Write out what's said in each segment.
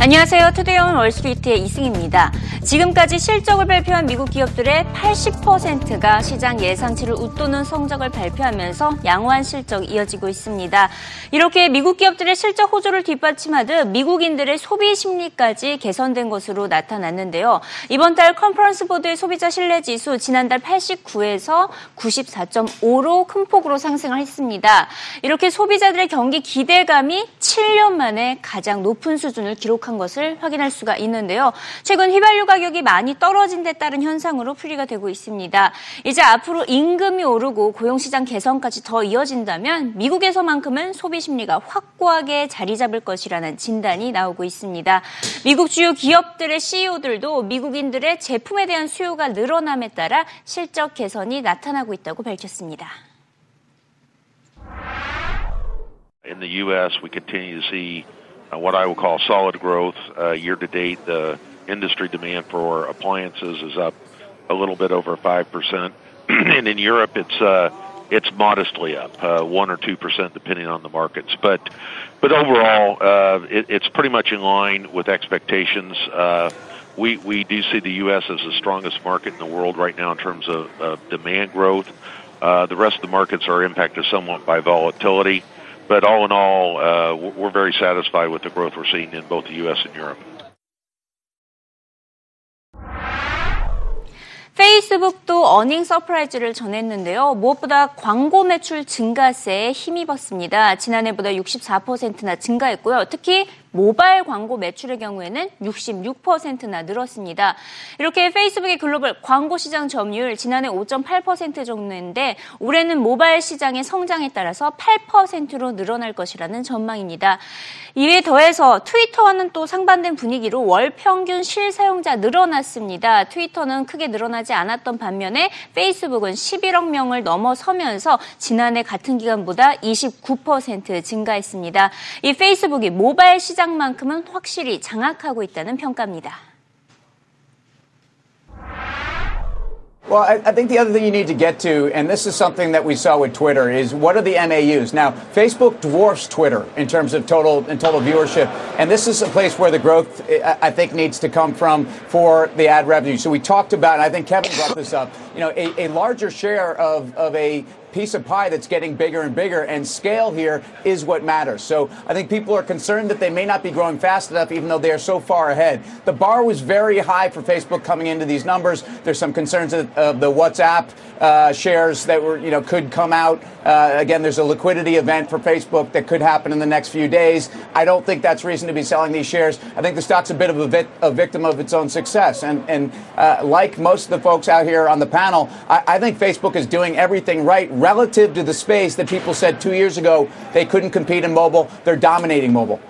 안녕하세요. 투데이온 월스트리트의 이승입니다. 지금까지 실적을 발표한 미국 기업들의 80%가 시장 예상치를 웃도는 성적을 발표하면서 양호한 실적 이어지고 있습니다. 이렇게 미국 기업들의 실적 호조를 뒷받침하듯 미국인들의 소비 심리까지 개선된 것으로 나타났는데요. 이번 달 컨퍼런스 보드의 소비자 신뢰 지수 지난달 89에서 94.5로 큰 폭으로 상승을 했습니다. 이렇게 소비자들의 경기 기대감이 7년 만에 가장 높은 수준을 기록한 것을 확인할 수가 있는데요. 최근 휘발유 가격이 많이 떨어진 데 따른 현상으로 풀이가 되고 있습니다. 이제 앞으로 임금이 오르고 고용시장 개선까지 더 이어진다면 미국에서만큼은 소비 심리가 확고하게 자리 잡을 것이라는 진단이 나오고 있습니다. 미국 주요 기업들의 CEO들도 미국인들의 제품에 대한 수요가 늘어남에 따라 실적 개선이 나타나고 있다고 밝혔습니다. In the U.S., we continue to see what I would call solid growth. Uh, year to date, the industry demand for appliances is up a little bit over 5%. and in Europe, it's, uh, it's modestly up, uh, 1 or 2% depending on the markets. But, but overall, uh, it, it's pretty much in line with expectations. Uh, we, we do see the U.S. as the strongest market in the world right now in terms of, of demand growth. Uh, the rest of the markets are impacted somewhat by volatility. But all in all, uh, we're very satisfied with the growth we're seeing in both the U.S. and Europe. 페이스북도 어닝 서프라이즈를 전했는데요. 무엇보다 광고 매출 증가세에 힘입었습니다. 지난해보다 64%나 증가했고요. 특히 모바일 광고 매출의 경우에는 66%나 늘었습니다. 이렇게 페이스북의 글로벌 광고 시장 점유율 지난해 5.8% 정도인데 올해는 모바일 시장의 성장에 따라서 8%로 늘어날 것이라는 전망입니다. 이에 더해서 트위터와는 또 상반된 분위기로 월 평균 실사용자 늘어났습니다. 트위터는 크게 늘어나지 않았던 반면에 페이스북은 11억 명을 넘어서면서 지난해 같은 기간보다 29% 증가했습니다. 이 페이스북이 모바일 시장 시장만큼은 확실히 장악하고 있다는 평가입니다. Well, I, I, think the other thing you need to get to, and this is something that we saw with Twitter, is what are the MAUs? Now, Facebook dwarfs Twitter in terms of total in total viewership, and this is a place where the growth I think needs to come from for the ad revenue. So we talked about, and I think Kevin brought this up. You know, a, a larger share of of a piece of pie that's getting bigger and bigger, and scale here is what matters. So I think people are concerned that they may not be growing fast enough, even though they are so far ahead. The bar was very high for Facebook coming into these numbers. There's some concerns of, the WhatsApp uh, shares that were, you know, could come out. Uh, again, there's a liquidity event for Facebook that could happen in the next few days. I don't think that's reason to be selling these shares. I think the stock's a bit of a, vit- a victim of its own success. And, and uh, like most of the folks out here on the panel, I, I think Facebook is doing everything right relative to the space that people said two years ago they couldn't compete in mobile. They're dominating mobile.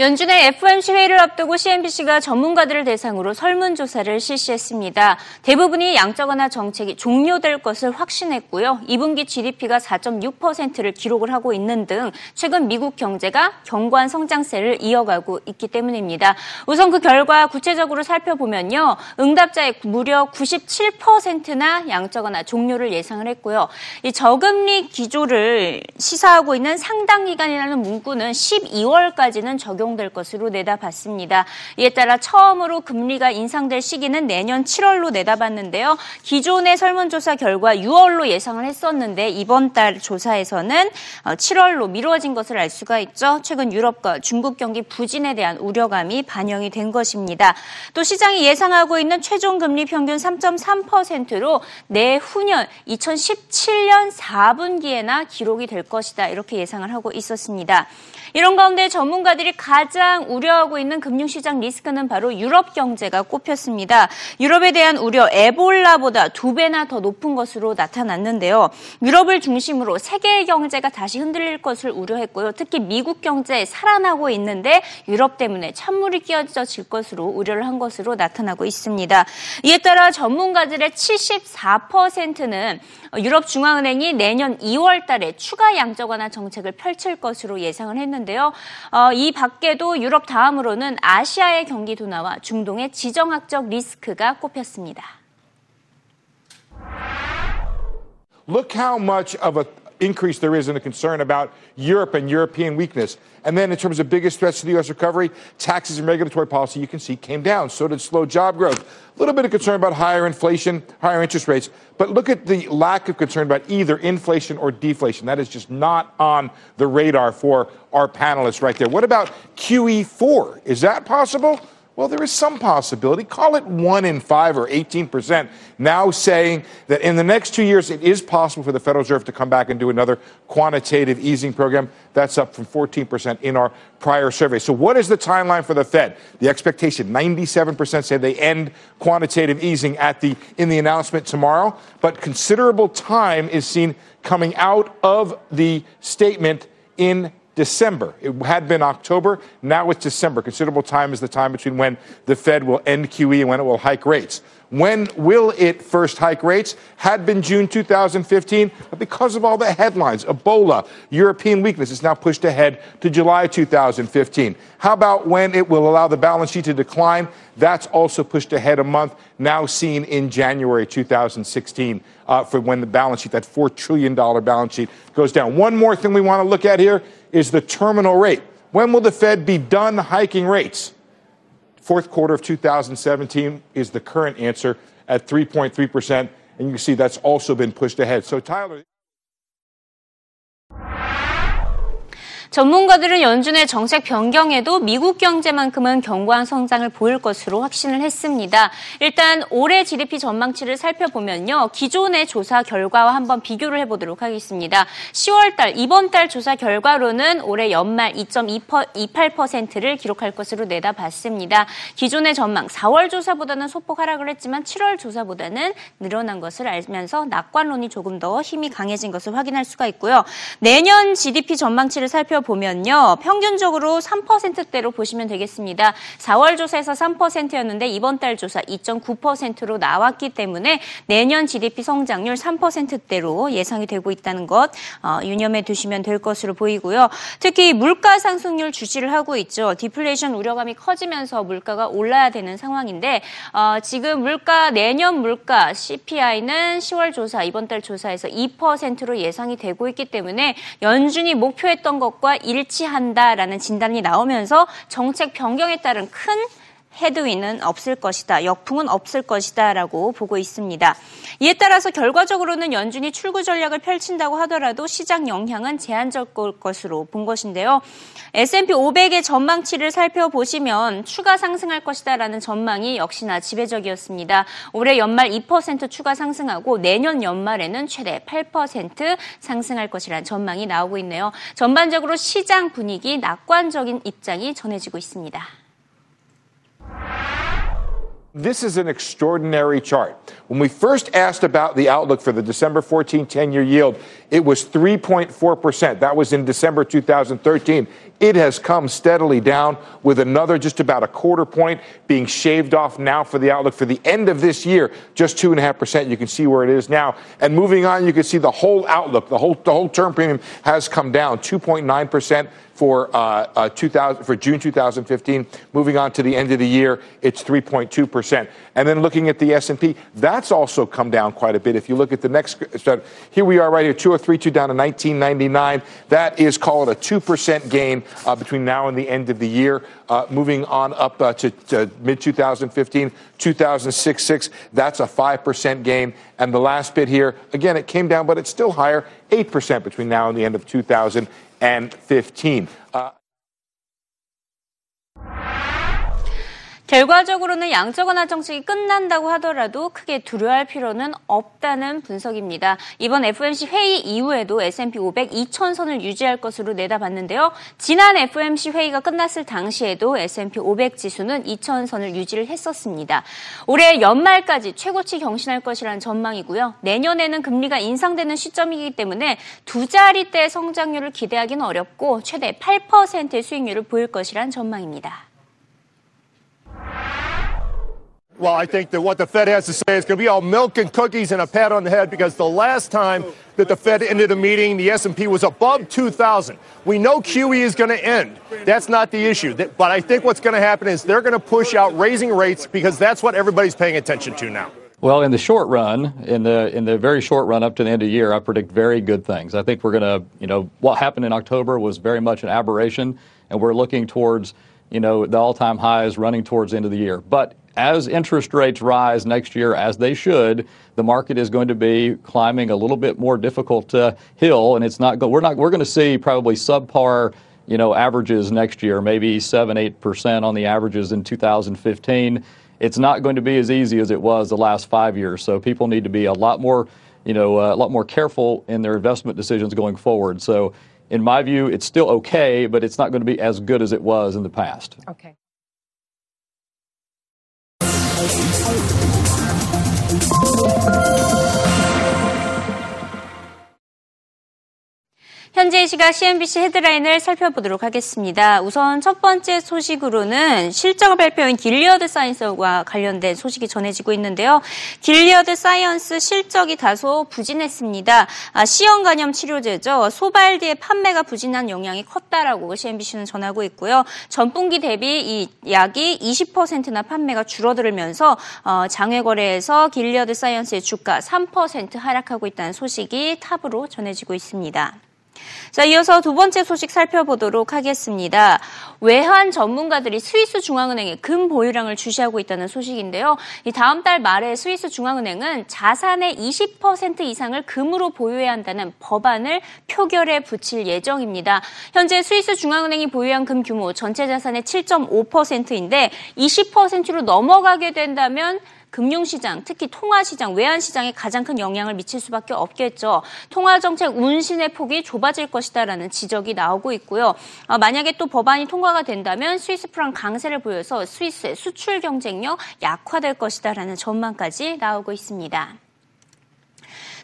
연준의 FOMC 회의를 앞두고 CNBC가 전문가들을 대상으로 설문조사를 실시했습니다. 대부분이 양적 완화 정책이 종료될 것을 확신했고요. 2분기 GDP가 4.6%를 기록을 하고 있는 등 최근 미국 경제가 견고한 성장세를 이어가고 있기 때문입니다. 우선 그 결과 구체적으로 살펴보면요. 응답자의 무려 97%나 양적 완화 종료를 예상을 했고요. 이 저금리 기조를 시사하고 있는 상당 기간이라는 문구는 12월까지는 적용 적용될 것으로 내다봤습니다. 이에 따라 처음으로 금리가 인상될 시기는 내년 7월로 내다봤는데요. 기존의 설문조사 결과 6월로 예상을 했었는데 이번 달 조사에서는 7월로 어, 미뤄진 것을 알 수가 있죠. 최근 유럽과 중국 경기 부진에 대한 우려감이 반영이 된 것입니다. 또 시장이 예상하고 있는 최종 금리 평균 3.3%로 내후년 2017년 4분기에나 기록이 될 것이다. 이렇게 예상을 하고 있었습니다. 이런 가운데 전문가들이 가장 우려하고 있는 금융시장 리스크는 바로 유럽 경제가 꼽혔습니다. 유럽에 대한 우려 에볼라보다 두 배나 더 높은 것으로 나타났는데요. 유럽을 중심으로 세계 경제가 다시 흔들릴 것을 우려했고요. 특히 미국 경제 살아나고 있는데 유럽 때문에 찬물이 끼어질 것으로 우려를 한 것으로 나타나고 있습니다. 이에 따라 전문가들의 74%는 유럽 중앙은행이 내년 2월 달에 추가 양적 완화 정책을 펼칠 것으로 예상을 했는데요. 어, 이 밖에 도 유럽 다음으로는 아시아의 경기 둔화와 중동의 지정학적 리스크가 꼽혔습니다. Look how much of a increase there is in the concern about Europe and European weakness. And then, in terms of biggest threats to the U.S. recovery, taxes and regulatory policy, you can see, came down. So did slow job growth. A little bit of concern about higher inflation, higher interest rates. But look at the lack of concern about either inflation or deflation. That is just not on the radar for our panelists right there. What about QE4? Is that possible? Well, there is some possibility. Call it one in five or 18%. Now saying that in the next two years, it is possible for the Federal Reserve to come back and do another quantitative easing program. That's up from 14% in our prior survey. So, what is the timeline for the Fed? The expectation 97% say they end quantitative easing at the, in the announcement tomorrow, but considerable time is seen coming out of the statement in December. It had been October. Now it's December. Considerable time is the time between when the Fed will end QE and when it will hike rates. When will it first hike rates? Had been June 2015, but because of all the headlines, Ebola, European weakness, is now pushed ahead to July 2015. How about when it will allow the balance sheet to decline? That's also pushed ahead a month, now seen in January 2016 uh, for when the balance sheet, that $4 trillion balance sheet, goes down. One more thing we want to look at here is the terminal rate. When will the Fed be done hiking rates? Fourth quarter of 2017 is the current answer at 3.3%. And you can see that's also been pushed ahead. So, Tyler. 전문가들은 연준의 정책 변경에도 미국 경제만큼은 견고한 성장을 보일 것으로 확신을 했습니다. 일단 올해 GDP 전망치를 살펴보면요. 기존의 조사 결과와 한번 비교를 해보도록 하겠습니다. 10월 달, 이번 달 조사 결과로는 올해 연말 2.28%를 기록할 것으로 내다봤습니다. 기존의 전망 4월 조사보다는 소폭 하락을 했지만 7월 조사보다는 늘어난 것을 알면서 낙관론이 조금 더 힘이 강해진 것을 확인할 수가 있고요. 내년 GDP 전망치를 살펴 살펴보면요. 평균적으로 3%대로 보시면 되겠습니다. 4월 조사에서 3%였는데 이번 달 조사 2.9%로 나왔기 때문에 내년 GDP 성장률 3%대로 예상이 되고 있다는 것 어, 유념해 두시면 될 것으로 보이고요. 특히 물가 상승률 주시를 하고 있죠. 디플레이션 우려감이 커지면서 물가가 올라야 되는 상황인데 어, 지금 물가 내년 물가 CPI는 10월 조사 이번 달 조사에서 2%로 예상이 되고 있기 때문에 연준이 목표했던 것과 일치한다라는 진단이 나오면서 정책 변경에 따른 큰 헤드윈은 없을 것이다. 역풍은 없을 것이다 라고 보고 있습니다. 이에 따라서 결과적으로는 연준이 출구 전략을 펼친다고 하더라도 시장 영향은 제한적일 것으로 본 것인데요. S&P 500의 전망치를 살펴보시면 추가 상승할 것이다 라는 전망이 역시나 지배적이었습니다. 올해 연말 2% 추가 상승하고 내년 연말에는 최대 8% 상승할 것이라는 전망이 나오고 있네요. 전반적으로 시장 분위기 낙관적인 입장이 전해지고 있습니다. This is an extraordinary chart. When we first asked about the outlook for the December 14 10 year yield, it was 3.4%. That was in December 2013. It has come steadily down with another just about a quarter point being shaved off now for the outlook for the end of this year, just 2.5%. You can see where it is now. And moving on, you can see the whole outlook, the whole, the whole term premium has come down 2.9% for uh, uh, 2000, for June 2015. Moving on to the end of the year, it's 3.2 percent. And then looking at the S&P, that's also come down quite a bit. If you look at the next, here we are right here, 2032 down to 1999. That is called a two percent gain uh, between now and the end of the year. Uh, moving on up uh, to, to mid 2015, 2006, six. That's a five percent gain. And the last bit here, again, it came down, but it's still higher, eight percent between now and the end of 2000. 결과적으로는 양적 완화 정책이 끝난다고 하더라도 크게 두려워할 필요는 없다는 분석입니다. 이번 FOMC 회의 이후에도 S&P 500 2천선을 유지할 것으로 내다봤는데요. 지난 FOMC 회의가 끝났을 당시에도 S&P 500 지수는 2천선을 유지를 했었습니다. 올해 연말까지 최고치 경신할 것이라는 전망이고요. 내년에는 금리가 인상되는 시점이기 때문에 두 자리대 성장률을 기대하기는 어렵고 최대 8%의 수익률을 보일 것이라는 전망입니다. Well, I think that what the Fed has to say is going to be all milk and cookies and a pat on the head because the last time that the Fed ended a meeting, the S&P was above 2,000. We know QE is going to end. That's not the issue. But I think what's going to happen is they're going to push out raising rates because that's what everybody's paying attention to now. Well, in the short run, in the in the very short run up to the end of the year, I predict very good things. I think we're going to, you know, what happened in October was very much an aberration, and we're looking towards, you know, the all-time highs running towards end of the year. But as interest rates rise next year, as they should, the market is going to be climbing a little bit more difficult uh, hill, and it's not. We're not. We're going to see probably subpar you know, averages next year, maybe 7 8% on the averages in 2015 it's not going to be as easy as it was the last five years. So people need to be a lot more, you know, uh, a lot more careful in their investment decisions going forward. So, in my view, it's still okay, but it's not going to be as good as it was in the past. Okay. 현재 시각 CNBC 헤드라인을 살펴보도록 하겠습니다. 우선 첫 번째 소식으로는 실적을 발표한 길리어드 사이언스와 관련된 소식이 전해지고 있는데요. 길리어드 사이언스 실적이 다소 부진했습니다. 아, C형 간염 치료제죠. 소발디의 판매가 부진한 영향이 컸다라고 CNBC는 전하고 있고요. 전분기 대비 이 약이 20%나 판매가 줄어들면서 어, 장외 거래에서 길리어드 사이언스의 주가 3% 하락하고 있다는 소식이 탑으로 전해지고 있습니다. 자, 이어서 두 번째 소식 살펴보도록 하겠습니다. 외환 전문가들이 스위스 중앙은행의 금 보유량을 주시하고 있다는 소식인데요. 이 다음 달 말에 스위스 중앙은행은 자산의 20% 이상을 금으로 보유해야 한다는 법안을 표결에 붙일 예정입니다. 현재 스위스 중앙은행이 보유한 금 규모 전체 자산의 7.5%인데 20%로 넘어가게 된다면 금융시장, 특히 통화시장, 외환시장에 가장 큰 영향을 미칠 수밖에 없겠죠. 통화정책 운신의 폭이 좁아질 것이다라는 지적이 나오고 있고요. 어, 만약에 또 법안이 통과가 된다면 스위스 프랑 강세를 보여서 스위스의 수출 경쟁력 약화될 것이다라는 전망까지 나오고 있습니다.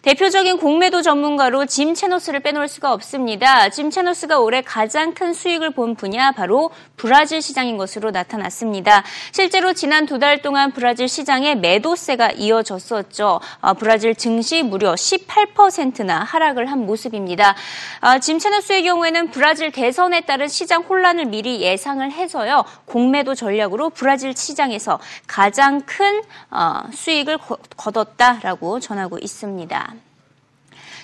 대표적인 공매도 전문가로 짐 채노스를 빼놓을 수가 없습니다. 짐 채노스가 올해 가장 큰 수익을 본 분야 바로 브라질 시장인 것으로 나타났습니다. 실제로 지난 두 달 동안 브라질 시장에 매도세가 이어졌었죠. 아, 브라질 증시 무려 18%나 하락을 한 모습입니다. 아, 짐 채노스의 경우에는 브라질 대선에 따른 시장 혼란을 미리 예상을 해서요. 공매도 전략으로 브라질 시장에서 가장 큰 어, 수익을 거뒀다라고 전하고 있습니다.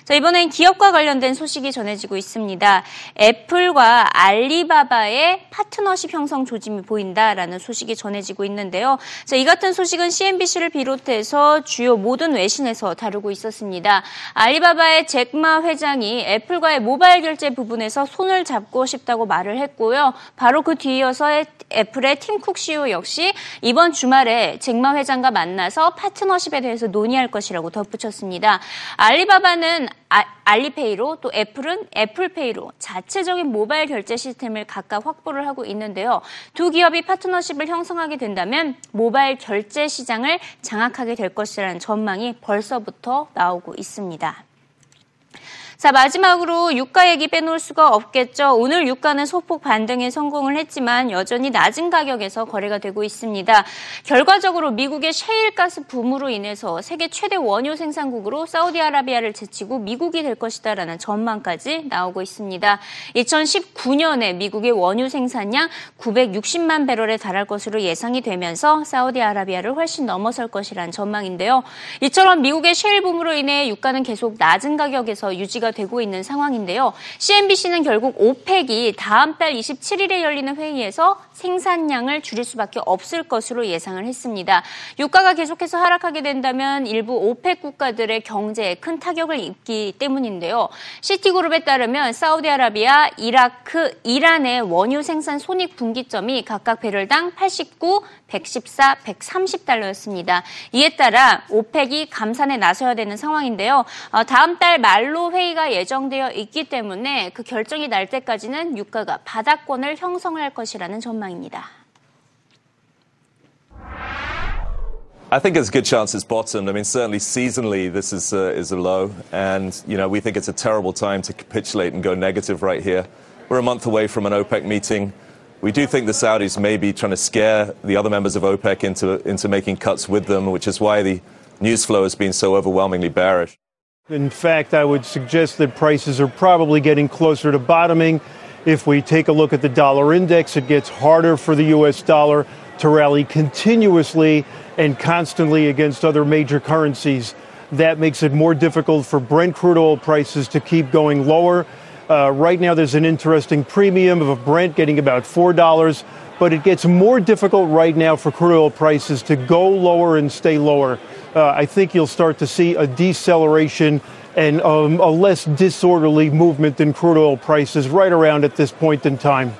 자, 이번엔 기업과 관련된 소식이 전해지고 있습니다. 애플과 알리바바의 파트너십 형성 조짐이 보인다라는 소식이 전해지고 있는데요. 자, 이 같은 소식은 CNBC를 비롯해서 주요 모든 외신에서 다루고 있었습니다. 알리바바의 잭마 회장이 애플과의 모바일 결제 부분에서 손을 잡고 싶다고 말을 했고요. 바로 그 뒤이어서 애플의 팀쿡 CEO 역시 이번 주말에 잭마 회장과 만나서 파트너십에 대해서 논의할 것이라고 덧붙였습니다. 알리바바는 아, 알리페이로 또 애플은 애플페이로 자체적인 모바일 결제 시스템을 각각 확보를 하고 있는데요. 두 기업이 파트너십을 형성하게 된다면 모바일 결제 시장을 장악하게 될 것이라는 전망이 벌써부터 나오고 있습니다. 자, 마지막으로 유가 얘기 빼놓을 수가 없겠죠. 오늘 유가는 소폭 반등에 성공을 했지만 여전히 낮은 가격에서 거래가 되고 있습니다. 결과적으로 미국의 셰일가스 붐으로 인해서 세계 최대 원유 생산국으로 사우디아라비아를 제치고 미국이 될 것이다라는 전망까지 나오고 있습니다. 2019년에 미국의 원유 생산량 960만 배럴에 달할 것으로 예상이 되면서 사우디아라비아를 훨씬 넘어설 것이라는 전망인데요. 이처럼 미국의 셰일 붐으로 인해 유가는 계속 낮은 가격에서 유지가 되고 있는 상황인데요. CNBC는 결국 오펙이 다음 달 27일에 열리는 회의에서 생산량을 줄일 수밖에 없을 것으로 예상을 했습니다. 유가가 계속해서 하락하게 된다면 일부 오펙 국가들의 경제에 큰 타격을 입기 때문인데요. 시티그룹에 따르면 사우디아라비아, 이라크, 이란의 원유 생산 손익 분기점이 각각 배럴당 89, 114, 130달러였습니다. 이에 따라 오펙이 감산에 나서야 되는 상황인데요. 어, 다음 달 말로 회의가 예정되어 있기 때문에 그 결정이 날 때까지는 유가가 바닥권을 형성할 것이라는 전망입니다. I think there's a good chance it's bottomed. I mean, certainly seasonally, this is a, is a low, and you know we think it's a terrible time to capitulate and go negative right here. We're a month away from an OPEC meeting. We do think the Saudis may be trying to scare the other members of OPEC into, into making cuts with them, which is why the news flow has been so overwhelmingly bearish. In fact, I would suggest that prices are probably getting closer to bottoming. If we take a look at the dollar index, it gets harder for the U.S. dollar to rally continuously and constantly against other major currencies. That makes it more difficult for Brent crude oil prices to keep going lower. Uh, right now, there's an interesting premium of a Brent getting about $4, but it gets more difficult right now for crude oil prices to go lower and stay lower. Uh, I think you'll start to see a deceleration and um, a less disorderly movement in crude oil prices right around at this point in time.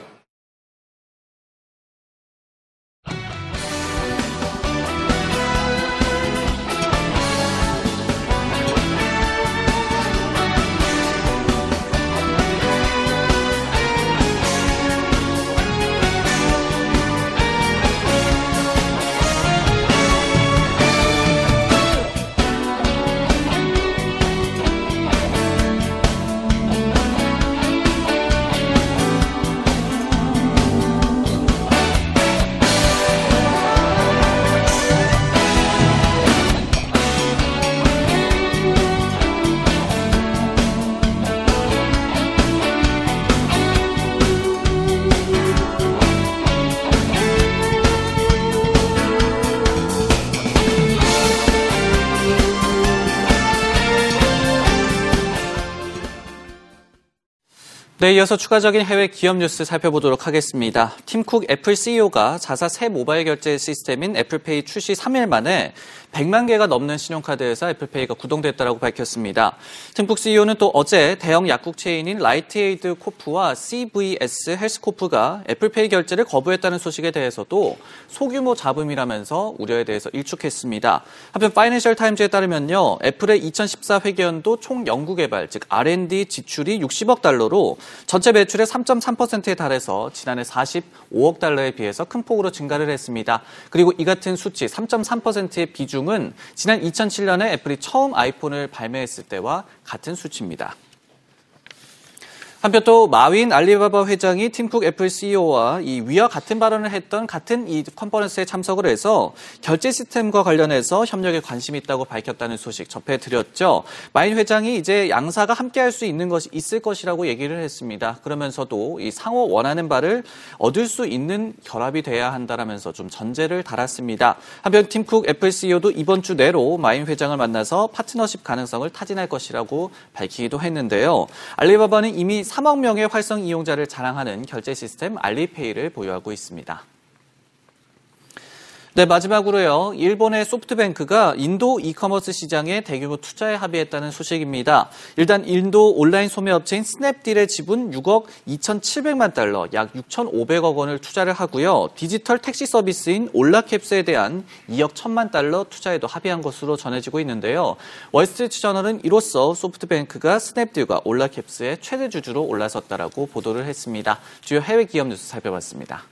네, 이어서 추가적인 해외 기업 뉴스 살펴보도록 하겠습니다. 팀쿡 애플 CEO가 자사 새 모바일 결제 시스템인 애플페이 출시 3일 만에 100만 개가 넘는 신용카드 회사 애플페이가 구동됐다고 밝혔습니다. 팀쿡 CEO는 또 어제 대형 약국 체인인 라이트에이드 코프와 CVS 헬스코프가 애플페이 결제를 거부했다는 소식에 대해서도 소규모 잡음이라면서 우려에 대해서 일축했습니다. 한편 파이낸셜 타임즈에 따르면요. 애플의 2014 회계연도 총 연구개발, 즉 R&D 지출이 60억 달러로 전체 매출의 3.3%에 달해서 지난해 45억 달러에 비해서 큰 폭으로 증가를 했습니다. 그리고 이 같은 수치 3.3%의 비중은 지난 2007년에 애플이 처음 아이폰을 발매했을 때와 같은 수치입니다. 한편 또 마윈 알리바바 회장이 팀쿡 애플 CEO와 이 위와 같은 발언을 했던 같은 이 컨퍼런스에 참석을 해서 결제 시스템과 관련해서 협력에 관심이 있다고 밝혔다는 소식 접해드렸죠. 마윈 회장이 이제 양사가 함께할 수 있는 것이 있을 것이라고 얘기를 했습니다. 그러면서도 이 상호 원하는 바를 얻을 수 있는 결합이 돼야 한다라면서 좀 전제를 달았습니다. 한편 팀쿡 애플 CEO도 이번 주 내로 마윈 회장을 만나서 파트너십 가능성을 타진할 것이라고 밝히기도 했는데요. 알리바바는 이미 3억 명의 활성 이용자를 자랑하는 결제 시스템 알리페이를 보유하고 있습니다. 네, 마지막으로요. 일본의 소프트뱅크가 인도 이커머스 시장에 대규모 투자에 합의했다는 소식입니다. 일단 인도 온라인 소매업체인 스냅딜의 지분 6억 2,700만 달러, 약 6,500억 원을 투자를 하고요. 디지털 택시 서비스인 올라캡스에 대한 2억 1천만 달러 투자에도 합의한 것으로 전해지고 있는데요. 월스트리트 저널은 이로써 소프트뱅크가 스냅딜과 올라캡스의 최대 주주로 올라섰다라고 보도를 했습니다. 주요 해외 기업 뉴스 살펴봤습니다.